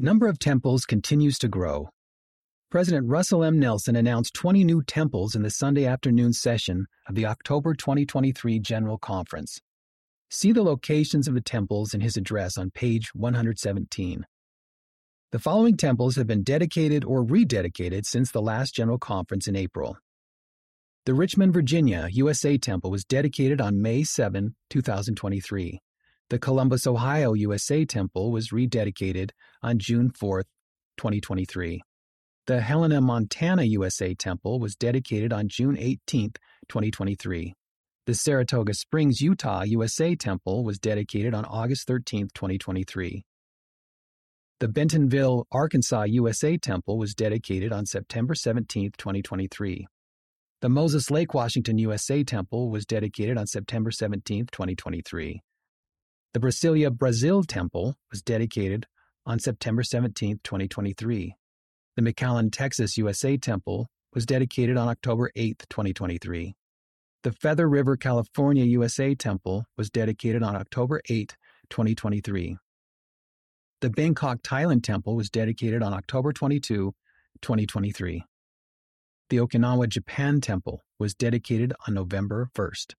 Number of temples continues to grow. President Russell M. Nelson announced 20 new temples in the Sunday afternoon session of the October 2023 General Conference. See the locations of the temples in his address on page 117. The following temples have been dedicated or rededicated since the last General Conference in April. The Richmond, Virginia, USA Temple was dedicated on May 7, 2023. The Columbus, Ohio USA Temple was rededicated on June 4, 2023. The Helena, Montana USA Temple was dedicated on June 18, 2023. The Saratoga Springs, Utah USA Temple was dedicated on August 13, 2023. The Bentonville, Arkansas USA Temple was dedicated on September 17, 2023. The Moses Lake, Washington USA Temple was dedicated on September 17, 2023. The Brasilia, Brazil Temple was dedicated on September 17, 2023. The McAllen, Texas, USA Temple was dedicated on October 8, 2023. The Feather River, California, USA Temple was dedicated on October 8, 2023. The Bangkok, Thailand Temple was dedicated on October 22, 2023. The Okinawa, Japan Temple was dedicated on November 1st.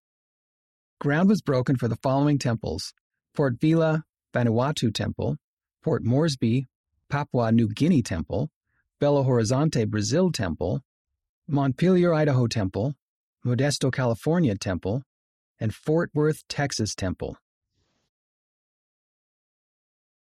Ground was broken for the following temples Port Vila, Vanuatu Temple, Port Moresby, Papua New Guinea Temple, Belo Horizonte, Brazil Temple, Montpelier, Idaho Temple, Modesto, California Temple, and Fort Worth, Texas Temple.